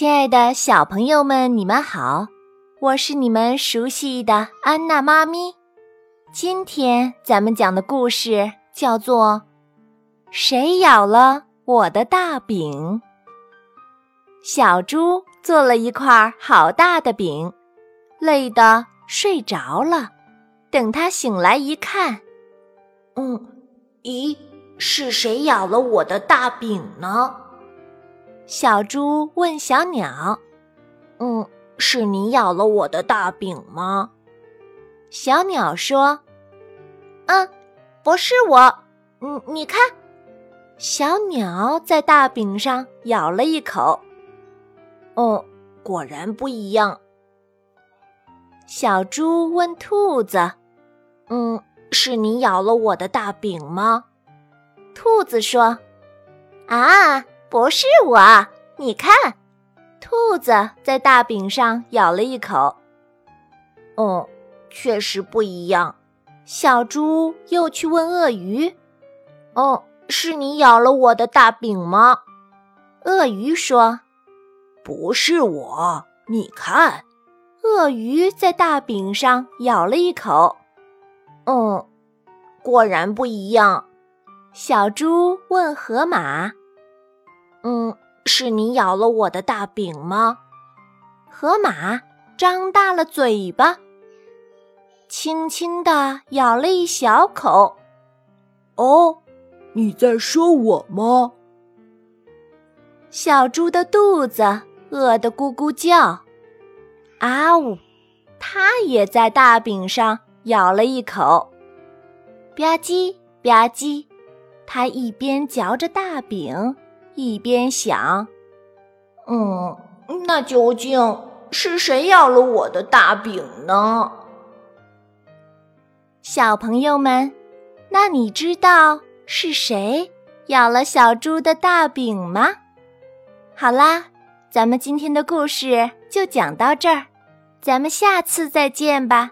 亲爱的小朋友们，你们好，我是你们熟悉的安娜妈咪。今天咱们讲的故事叫做《谁咬了我的大饼》。小猪做了一块好大的饼，累得睡着了。等他醒来一看，嗯，咦，是谁咬了我的大饼呢？小猪问小鸟：“嗯，是你咬了我的大饼吗？”小鸟说：“嗯，不是我。嗯，你看。”小鸟在大饼上咬了一口。哦，果然不一样。小猪问兔子：“嗯，是你咬了我的大饼吗？”兔子说：“啊。”不是我，你看，兔子在大饼上咬了一口。哦，确实不一样。小猪又去问鳄鱼：“哦，是你咬了我的大饼吗？”鳄鱼说：“不是我，你看。”鳄鱼在大饼上咬了一口。嗯，果然不一样。小猪问河马。嗯，是你咬了我的大饼吗？河马张大了嘴巴，轻轻地咬了一小口。哦，你在说我吗？小猪的肚子饿得咕咕叫，啊呜！它也在大饼上咬了一口，吧唧吧唧，它一边嚼着大饼。一边想，嗯，那究竟是谁咬了我的大饼呢？小朋友们，那你知道是谁咬了小猪的大饼吗？好啦，咱们今天的故事就讲到这儿，咱们下次再见吧。